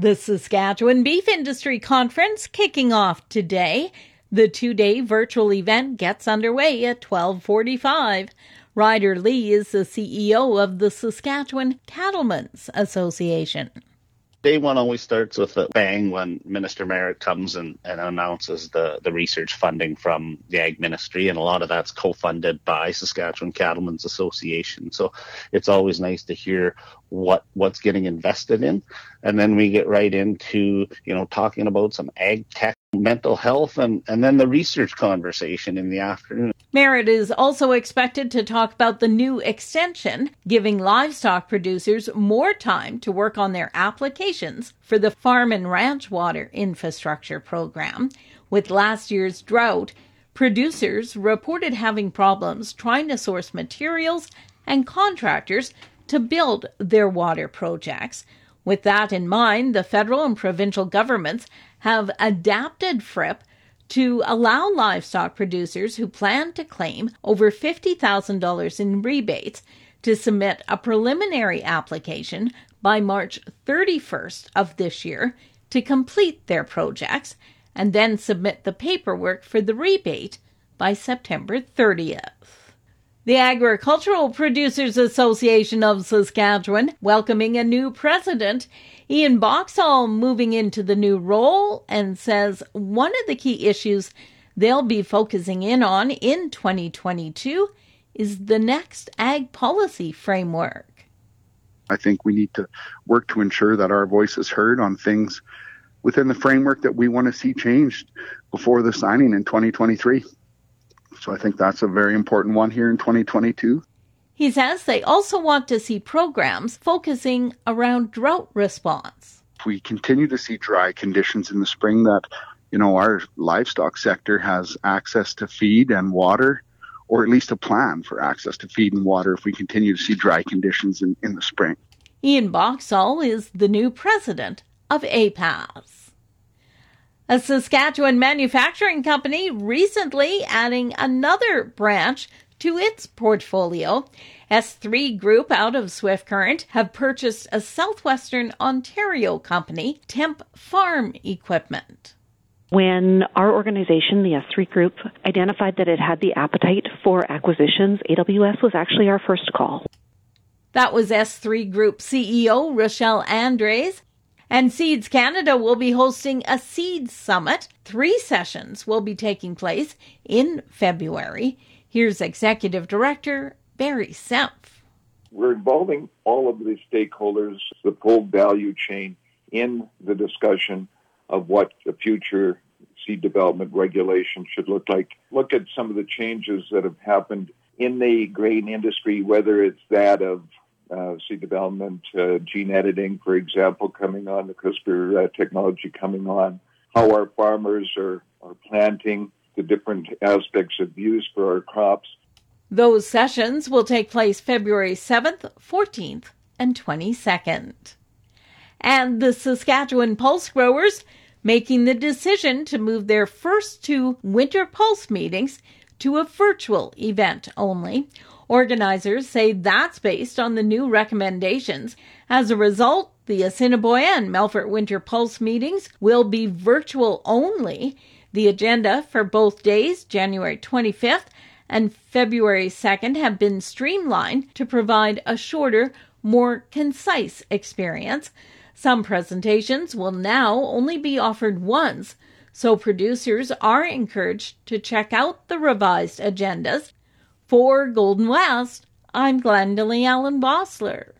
The Saskatchewan Beef Industry Conference kicking off today. The two-day virtual event gets underway at 1245. Ryder Lee is the CEO of the Saskatchewan Cattlemen's Association day one always starts with a bang when Minister Marit comes and, and announces the, the research funding from the Ag Ministry, and a lot of that's co-funded by Saskatchewan Cattlemen's Association. So it's always nice to hear what what's getting invested in, and then we get right into you know talking about some ag tech mental health and, and then the research conversation in the afternoon. Marit is also expected to talk about the new extension, giving livestock producers more time to work on their applications for the Farm and Ranch Water Infrastructure Program. With last year's drought, producers reported having problems trying to source materials and contractors to build their water projects. With that in mind, the federal and provincial governments have adapted FRIP to allow livestock producers who plan to claim over $50,000 in rebates to submit a preliminary application by March 31st of this year to complete their projects and then submit the paperwork for the rebate by September 30th. The Agricultural Producers Association of Saskatchewan welcoming a new president, Ian Boxall moving into the new role, and says one of the key issues they'll be focusing in on in 2022 is the next ag policy framework. I think we need to work to ensure that our voice is heard on things within the framework that we want to see changed before the signing in 2023. So I think that's a very important one here in 2022. He says they also want to see programs focusing around drought response. If we continue to see dry conditions in the spring that, you know, our livestock sector has access to feed and water, or at least a plan for access to feed and water if we continue to see dry conditions in, in the spring. Ian Boxall is the new president of APAS. A Saskatchewan manufacturing company recently adding another branch to its portfolio. S3 Group out of Swift Current have purchased a southwestern Ontario company, Temp Farm Equipment. When our organization, the S3 Group, identified that it had the appetite for acquisitions, AWS was actually our first call. That was S3 Group CEO Rochelle Andres and Seeds Canada will be hosting a Seeds Summit. Three sessions will be taking place in February. Here's Executive Director Barry Senft. We're involving all of the stakeholders, the full value chain, in the discussion of what the future seed development regulation should look like. Look at some of the changes that have happened in the grain industry, whether it's that of uh, seed development, uh, gene editing, for example, coming on, the CRISPR uh, technology coming on, how our farmers are, are planting, the different aspects of use for our crops. Those sessions will take place February 7th, 14th, and 22nd. And the Saskatchewan Pulse Growers making the decision to move their first two Winter Pulse meetings to a virtual event only Organizers say that's based on the new recommendations. As a result, the Assiniboia and Melfort Winter Pulse meetings will be virtual only. The agenda for both days, January 25th and February 2nd, have been streamlined to provide a shorter, more concise experience. Some presentations will now only be offered once, so producers are encouraged to check out the revised agendas for Golden West, I'm Glendalee Allen Bossler.